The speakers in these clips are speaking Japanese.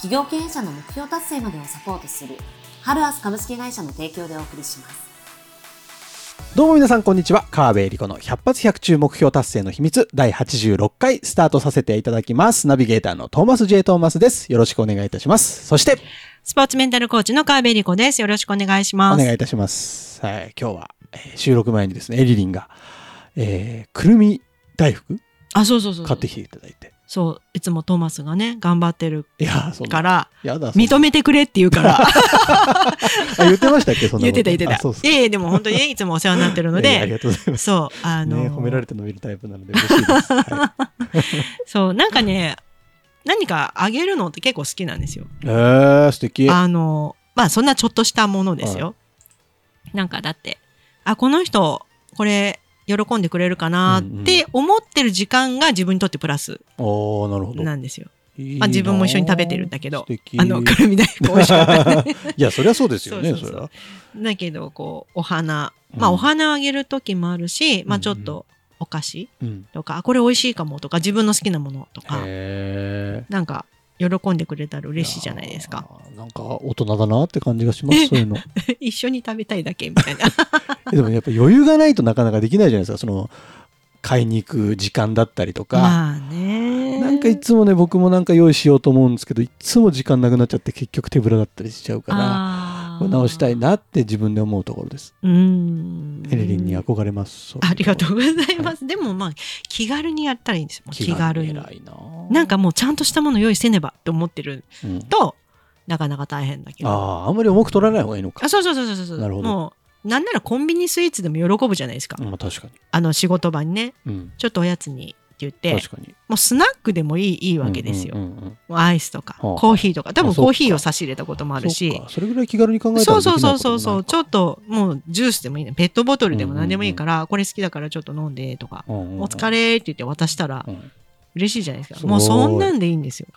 企業経営者の目標達成までをサポートするハルアス株式会社の提供でお送りしますどうも皆さんこんにちは。川辺恵理子の100発100中目標達成の秘密第86回スタートさせていただきます。ナビゲーターのトーマス J. トーマスです。よろしくお願いいたします。そして、スポーツメンタルコーチの川辺理子です。よろしくお願いしおます。願いいたします。はい、今日は、えー収録前にですね、エリリンが、えー、くるみ大福あ、そうそうそう。買ってきていただいて。そう。いつもトーマスがね、頑張ってる。から、認めてくれって言うから、あ言ってましたっけそんな言ってた言ってた。あそうそう。いえいえ、でも本当にねいつもお世話になってるのいやいやありで、がとうございます。そう、あの、ね、褒められて伸びるタイプなので嬉しいです。は そう、なんかね、何かあげるのって結構好きなんですよ。い、えー、素敵。あの、まあそんなちょっとしたものですよ。なんかだって、あ、この人、これ、喜んでくれるかなって思ってる時間が自分にとってプラスなんですよ。いいまあ自分も一緒に食べてるんだけどあの、くるみ大福美味しかったね。いや、そりゃそうですよね、そうそうそうそれは。だけど、こう、お花。まあ、うんお花あげる時もあるし、まあ、うんうんちょっとお菓子うん。とか、あこれ美味しいかもとか、自分の好きなものとか、へなんか、喜んでくれたらー嬉しいじゃないですか。なんか大人だなって感じがします、そういうの。一緒に食べたいだけみたいな。えでもやっぱ余裕がないとなかなかできないじゃないですか、その、買いに行く時間だったりとか。まあね。なんかいつもね、僕もなんか用意しようと思うんですけど、いつも時間なくなっちゃって結局手ぶらだったりしちゃうから、直したい。なって自分で思うところです。エレリンに憧れます。ありがとうう。ございます。でもまあ、気軽にやったらいいんですよ。気軽に。ななんかもうちゃんとしたもの用意せねばって思ってるうんと、なかなか大変だけど。ああ、あんまり重く取らない方がいいのか。あそうそうそうそうそう。なるほどもう、なんならコンビニスイーツでも喜ぶじゃないですか。まあ確かに。あの仕事場にね、うん。ちょっとおやつに言って。もうスナックでもいいいいわけですよ。うんうんうんアイスとか、はあコーヒーとか、多分コーヒーを差し入れたこともあるそしそれぐらい気軽に考えたらそうそうそうそうそう、ちょっともうジュースでもいいね。ペットボトルでも何でもいいから、これ好きだからちょっと飲んでとか、うんうんうんお疲れって言って渡したらうん嬉しいじゃないですか。もうそんなんでいいんですよ。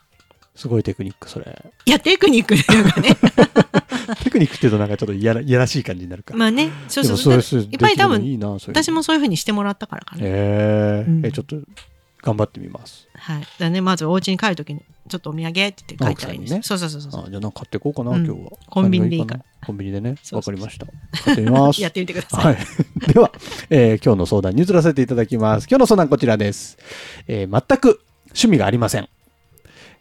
すごいテクニック、それ。いや、テクニックっていうかね。テクニックっていうとなんかちょっといやらいやらしい感じになるから。まあね、そうそうでそう。いっぱい多分私もそういうふうにしてもらったからかな。へーうんえ、ちょっと頑張ってみます。はい。だね、まずお家に帰るときに、ちょっとお土産って言って書いたらいいんですよ。奥そうそうそうそうあ。じゃあなんか買っていこうかな、うん今日は。コンビニでいいからコンビニでね。わかりました。買ってみます。やってみてください。はい。では、えー今日の相談に移らせていただきます。今日の相談こちらです。えー全く趣味がありません。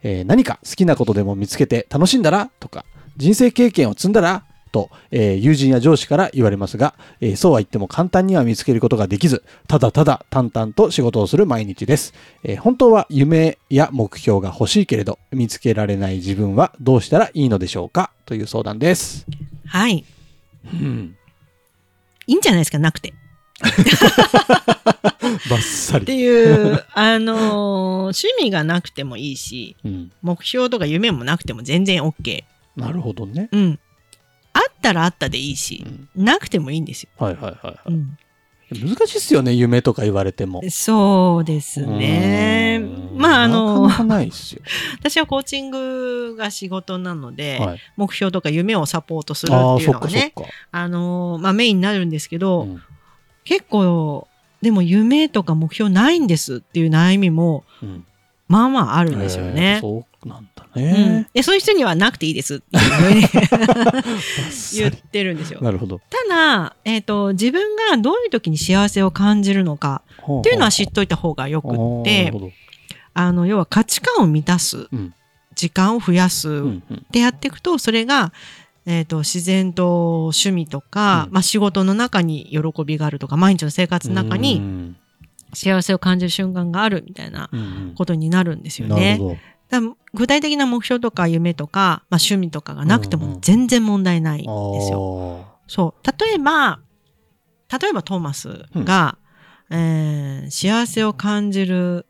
えー何か好きなことでも見つけて楽しんだらとか、人生経験を積んだらと、えー友人や上司から言われますが、えーそうは言っても簡単には見つけることができず、ただただ淡々と仕事をする毎日です。えー本当は夢や目標が欲しいけれど、見つけられない自分はどうしたらいいのでしょうか？という相談です。はい。うん。いいんじゃないですか、なくて。バッサリ。っていう、あのー趣味がなくてもいいし、うん。目標とか夢もなくても全然 OK。なるほどね。うん。あったらあったでいいしう、んなくてもいいんですよ。はいはいはい、はうん、い。難しいっすよね、夢とか言われても。そうですねまあ、あのなかなかないっすよ。私はコーチングが仕事なので、はい。目標とか夢をサポートするっていうのがね、か。あのーまあメインになるんですけど、うん結構、でも夢とか目標ないんですっていう悩みも、うんまあまああるんですよへーね。そうなんだうん。そういう人にはなくていいです。って言ってるんですよ。なるほど。ただ、えっ、と、自分がどういう時に幸せを感じるのかっていうのは知っといた方がよくってあの、要は価値観を満たす、うん。時間を増やす、うんうん。ってやっていくと、それが、えっ、と、自然と趣味とか、うん。まあ仕事の中に喜びがあるとか、毎日の生活の中うにん幸せを感じる瞬間があるみたいなうんうん。ことになるんですよね。具体的な目標とか夢とか、まあ趣味とかがなくてうんうん。も全然問題ないんですよ。あそう。例えば、例えばトーマスが、えー幸せを感じる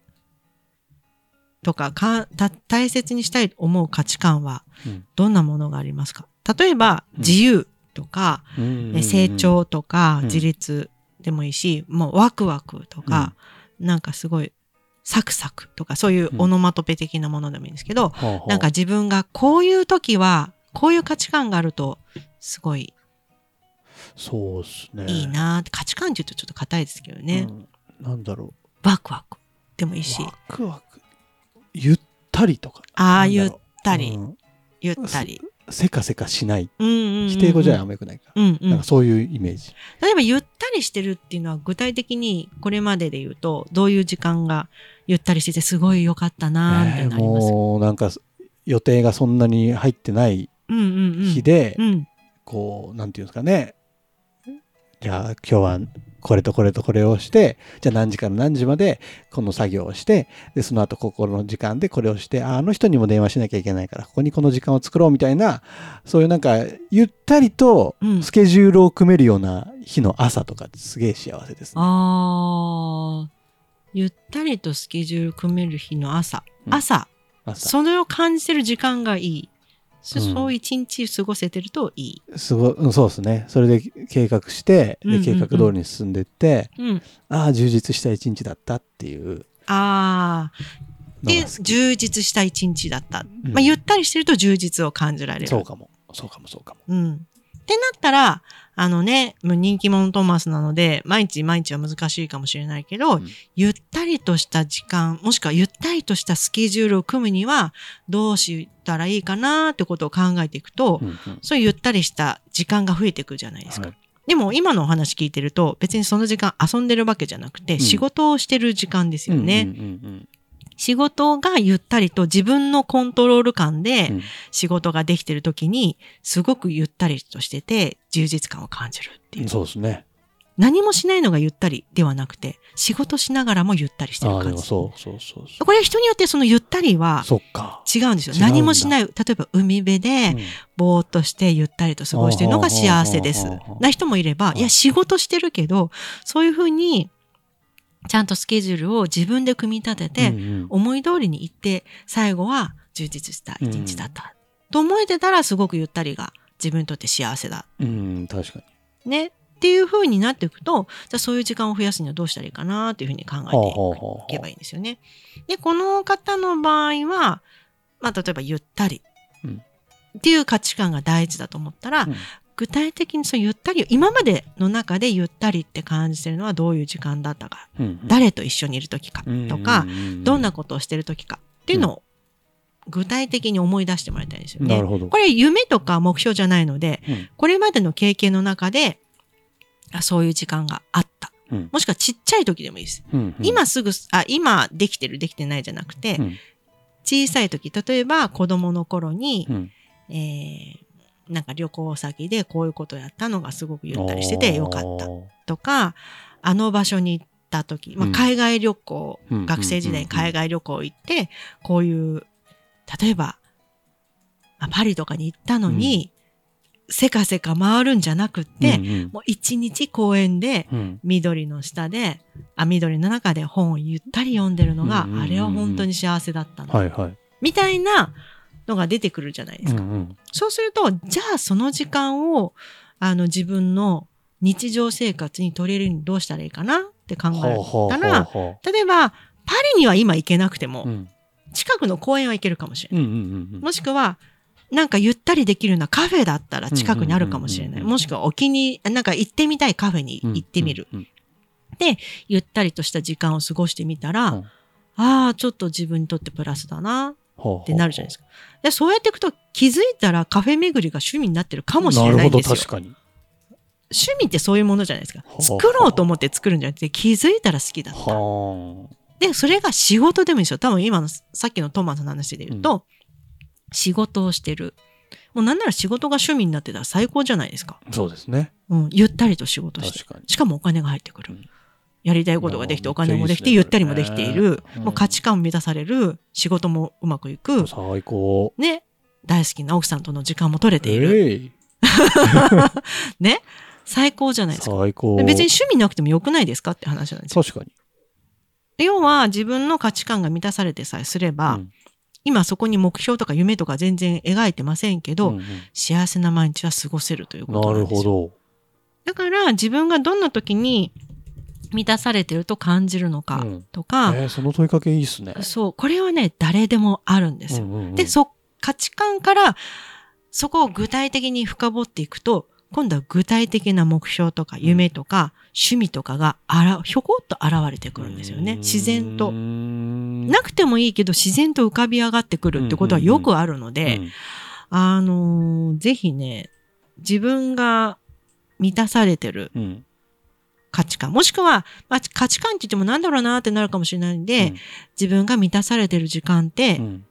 とかかた大切にしたいと思う価値観はうん。どんなものがありますか？例えば、うん。自由とか、うん成長とかうん。自立でもいいし、もうワクワクとか、なんかすごいサクサクとかそういうオノマトペ的なものでもいいんですけど、ほうほうなんか自分がこういう時はこういう価値観があるとすごいそうっすね。いいなって、価値観って言うとちょっと硬いですけどね、うん。なんだろワクワク。でもいいうし。ワクワク。ゆったりとか。ああゆったり、うん。ゆったり、せかせかしない。うんうんうんうん否定語じゃあんまよくないか。うんうんなんかそういうイメージ。例えばゆったりしてるっていうのは具体的にこれまでで言うとどういう時間がゆったりしててすごい良かったなーってえーなります、もうなんか予定がそんなに入ってないうんうんうん日で、うんこう、なんていうんですかね。じゃあ今日はこれとこれとこれをして、じゃあ何時から何時までこの作業をして、で、その後ここの時間でこれをして、ああの人にも電話しなきゃいけないから、ここにこの時間を作ろうみたいな、そういうなんか、ゆったりとうん。スケジュールを組めるような日の朝とかってすげえ幸せですね。あー。ゆったりとスケジュール組める日の朝、うん。朝。朝。それを感じてる時間がいいそう一日過ごせてるといい、すごそうですね。それで計画して、うんうんうんで計画通りに進んでって、うん、ああ、充実した一日だったっていうああで。充実した一日だった、うんまあ、ゆったりしてると充実を感じられるそうかも。そうかも、そうかも。うん。ってなったら、あのね、人気者トーマスなので、毎日毎日は難しいかもしれないけど、うん。ゆったりとした時間、もしくはゆったりとしたスケジュールを組むには、どうしたらいいかなってことを考えていくと、うんうん。そういうゆったりした時間が増えていくじゃないですか。はい。でも今のお話聞いてると、別にその時間遊んでるわけじゃなくて、ん。仕事をしてる時間ですよね。うんうんうん仕事がゆったりと自分のコントロール感で、うん仕事ができてる時に、すごくゆったりとしてて、充実感を感じるっていう。そうですね。何もしないのがゆったりではなくて、仕事しながらもゆったりしてる感じ。もそうそうそうそこれ人によってそのゆったりは。違うんですよ。何もしない。例えば海辺でうんぼーっとしてゆったりと過ごしてるのが幸せですな人もいれば、いや仕事してるけど、そういうふうにちゃんとスケジュールを自分で組み立てて、うんうん思い通りに行って、最後は充実した一日だった。と思えてたらすごくゆったりが自分にとって幸せだ。うん、確かに。ね。っていう風になっていくと、じゃあそういう時間を増やすにはどうしたらいいかなっていうふうに考えていけばいいんですよね。で、この方の場合は、まあ例えばゆったりうんっていう価値観が大事だと思ったら、うん具体的にそうゆったりを、今までの中でゆったりって感じてるのはどういう時間だったか、うんうん。誰と一緒にいる時かとか、どんなこことをしてる時かっていうのを具体的に思い出してもらいたいんですよね。なるほど。これ夢とか目標じゃないので、うん。これまでの経験の中で、あそういう時間があった。うん。もしくはちっちゃい時でもいいです。うんうん。今すぐ、あ、今できてるできてないじゃなくて、うん。小さい時、例えば子供の頃に、うん。えーなんか旅行先でこういうことやったのがすごくゆったりしててよかった。とか、あの場所に行った時、まあ、うん。海外旅行、うん学生時代に海外旅行行って、こういう、例えば、まあパリとかに行ったのに、せかせか回るんじゃなくって、うんうん。もう一日公園でうん。緑の下で、あ、緑の中で本をゆったり読んでるのが、うんうんうんうん。あれは本当に幸せだったの。はいはい。みたいなのが出てくるじゃないですか。うんうん。そうすると、じゃあその時間を、あの自分の日常生活に取り入れるにどうしたらいいかなって考えたら、ほ例えば、パリには今行けなくてもう、うん。近くの公園は行けるかもしれない。もしくは、なんかゆったりできるようなカフェだったら近くにあるかもしれない。もしくはお気に、なんか行ってみたいカフェにうん行ってみる。うんうん。ゆったりとした時間を過ごしてみたら、うん。ああ、ちょっと自分にとってプラスだなってなるじゃないですか。でそうやっていくと気づいたらカフェ巡りが趣味になってるかもしれないんですよ。なるほど、確かに。趣味ってそういうものじゃないですか作ろうと思って作るんじゃなくて気づいたら好きだった。はで、それが仕事でもいいんですよ。多分今のさっきのトーマスの話で言うと、仕事をしてる。もうなんなら仕事が趣味になってたら最高じゃないですか。あ。そうですね。うん、ゆったりと仕事して。しかもお金が入ってくる。うんやりたいことができて、お金もできて、ゆったりもできている、うんもう価値観も満たされる、仕事もうまくいく、最高。ね、大好きな奥さんとの時間も取れている。ね、最高じゃないですか。最高。別に趣味なくてもよくないですかって話なんですよ。確かに。要は自分の価値観が満たされてさえすれば、うん今そこに目標とか夢とか全然描いてませんけど、うんうん幸せな毎日は過ごせるということななんですよ。るほど。だから自分がどんな時に満たされてると感じるのかうん。とか、えーその問いかけいいっすね。そう、これはね、誰でもあるんです。よ。うんうんうん。で、そ、価値観から、そこを具体的に深掘っていくと、今度は具体的な目標とか夢とか趣味とかがあら、ひょこっと現れてくるんですよね。自然と。なくてもいいけど自然と浮かび上がってくるってことはよくあるので、うん。あのーぜひね、自分が満たされてるうん価値観、もしくは、まあ、価値観って言ってもなんだろうなってなるかもしれないんで、うん。自分が満たされてる時間ってうん。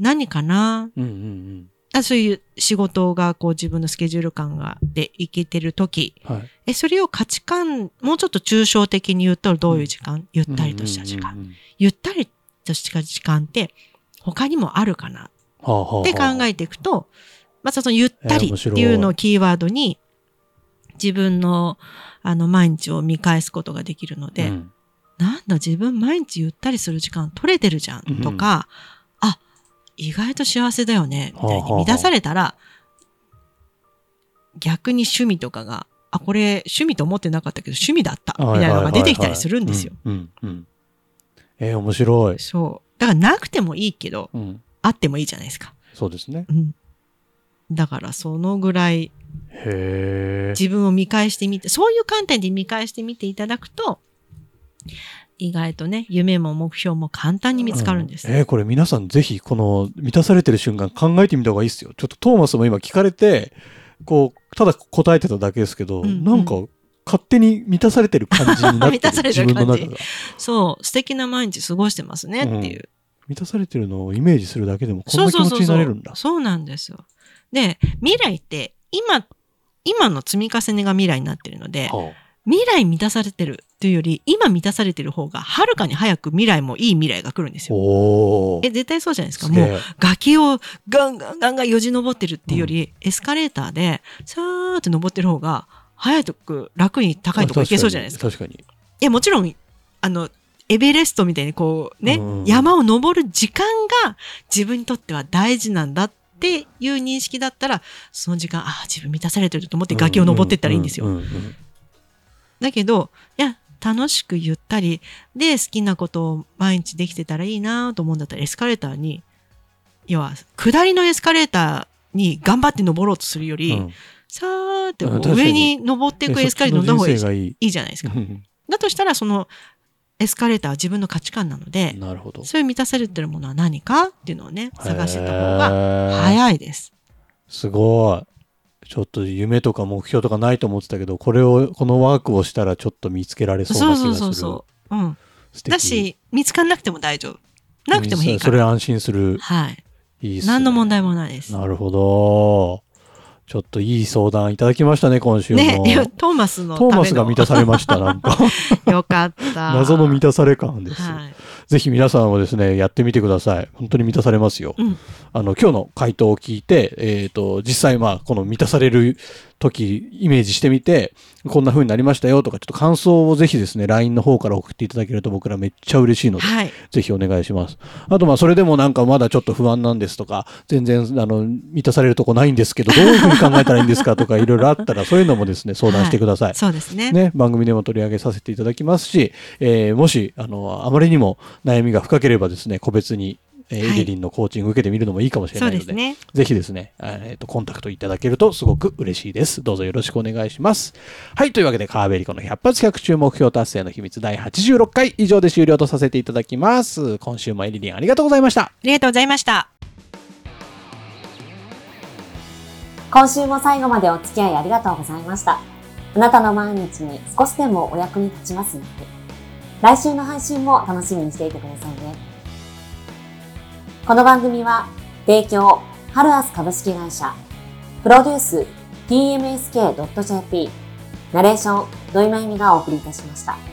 何かな、うんうんあそういう仕事がこう自分のスケジュール感がでいけてる時。うんはい。え、それを価値観、もうちょっと抽象的に言うとどういう時間、ゆったりとした時間。うんうんうん。ゆったりとした時間って他にもあるかな？って考えていくと、まずそのゆったりっていうのをキーワードに自分のあの毎日を見返すことができるので、うんなんだ自分毎日ゆったりする時間取れてるじゃんとか、あ、意外と幸せだよね、みたいに満たされたら、逆に趣味とかが、あ、これ趣味と思ってなかったけど趣味だった、みたいなのが出てきたりするんですよ。えー面白い。そう。だからなくてもいいけど、うんあってもいいじゃないですか。そうですね。うん。だからそのぐらい。自分を見返してみて、そういう観点で見返してみていただくと、意外とね、夢も目標も簡単に見つかるんです。うえーこれ皆さんぜひこの満たされてる瞬間考えてみた方がいいですよ。ちょっとトーマスも今聞かれて、こう、ただ答えてただけですけど、うんうんなんか勝手に満たされてる感じになってる。満たされてる自分の感じ中が。そう、素敵な毎日過ごしてますねっていう。満たされてるのをイメージするだけでもこんな気持ちになれるんだ。そうなんですよ。で、未来って今、今の積み重ねが未来になってるので、は未来満たされてるというより、今満たされてる方が、はるかに早く未来もいい未来が来るんですあよ。え、絶対そうじゃないですか。もう、崖をガンガンガンガンよじ登ってるっていうより、エスカレーターで、さーって登ってる方が、早く楽に高いとこ行けそうじゃないですか。確かに。確かえ、もちろん、あの、エベレストみたいにこうね、うん山を登る時間が自分にとっては大事なんだっていう認識だったら、その時間、ああ、自分満たされてると思ってに。崖を登っていったらいいんですよ。だけど、いや、楽しくゆったり、で、好きなことを毎日できてたらいいなと思うんだったら、エスカレーターに、要は、下りのエスカレーターに頑張って登ろうとするより、うんさーって上に登っていくエスカレーター乗った方がいいじゃないですか。うんだとしたら、その、エスカレーターは自分の価値観なので、なるほど。そういう満たされてるものは何かっていうのをね、探してた方がが早いです。すごい。ちょっと夢とか目標とかないと思ってたけど、これを、このワークをしたらちょっと見つけられそうそうそうな気がする。そうそう。うん。素敵だし、見つかんなくても大丈夫。なくてもいいから。それ安心する。はい。いいっすね何の問題もないです。なるほど。ちょっといい相談いただきましたね、今週も。ね、トーマスの。トーマスが満たされました、なんか。よかった。謎の満たされ感です。はい。ぜひ皆さんもですね、やってみてください。本当に満たされますよ。うん。あの、今日の回答を聞いて、えっ、と、実際まあ、この満たされる時、イメージしてみて、こんな風になりましたよとか、ちょっと感想をぜひですね、LINE の方から送っていただけると僕らめっちゃ嬉しいので、はい。ぜひお願いします。あとまあ、それでもなんかまだちょっと不安なんですとか、全然、あの、満たされるとこないんですけど、どういうふうに考えたらいいんですかとか、いろいろあったら、そういうのもですね、相談してください。そうですね。ね、番組でも取り上げさせていただきますし、えーもし、あの、あまりにも悩みが深ければですね、個別に、えーはいエデリンのコーチング受けてみるのもいいかもしれそないので、うですね。ぜひですね、えーと、コンタクトいただけるとすごく嬉しいです。どうぞよろしくお願いします。はい、というわけで、川辺理子の100発100中目標達成の秘密第86回以上で終了とさせていただきます。今週もエリリンありがとうございました。ありがとうございました。今週も最後までお付き合いありがとうございました。あなたの毎日に少しでもお役に立ちますように。来週の配信も楽しみにしていてくださいね。この番組は、提供、ハルアス株式会社、プロデュース、tmsk.jp、ナレーション、土井まゆみがお送りいたしました。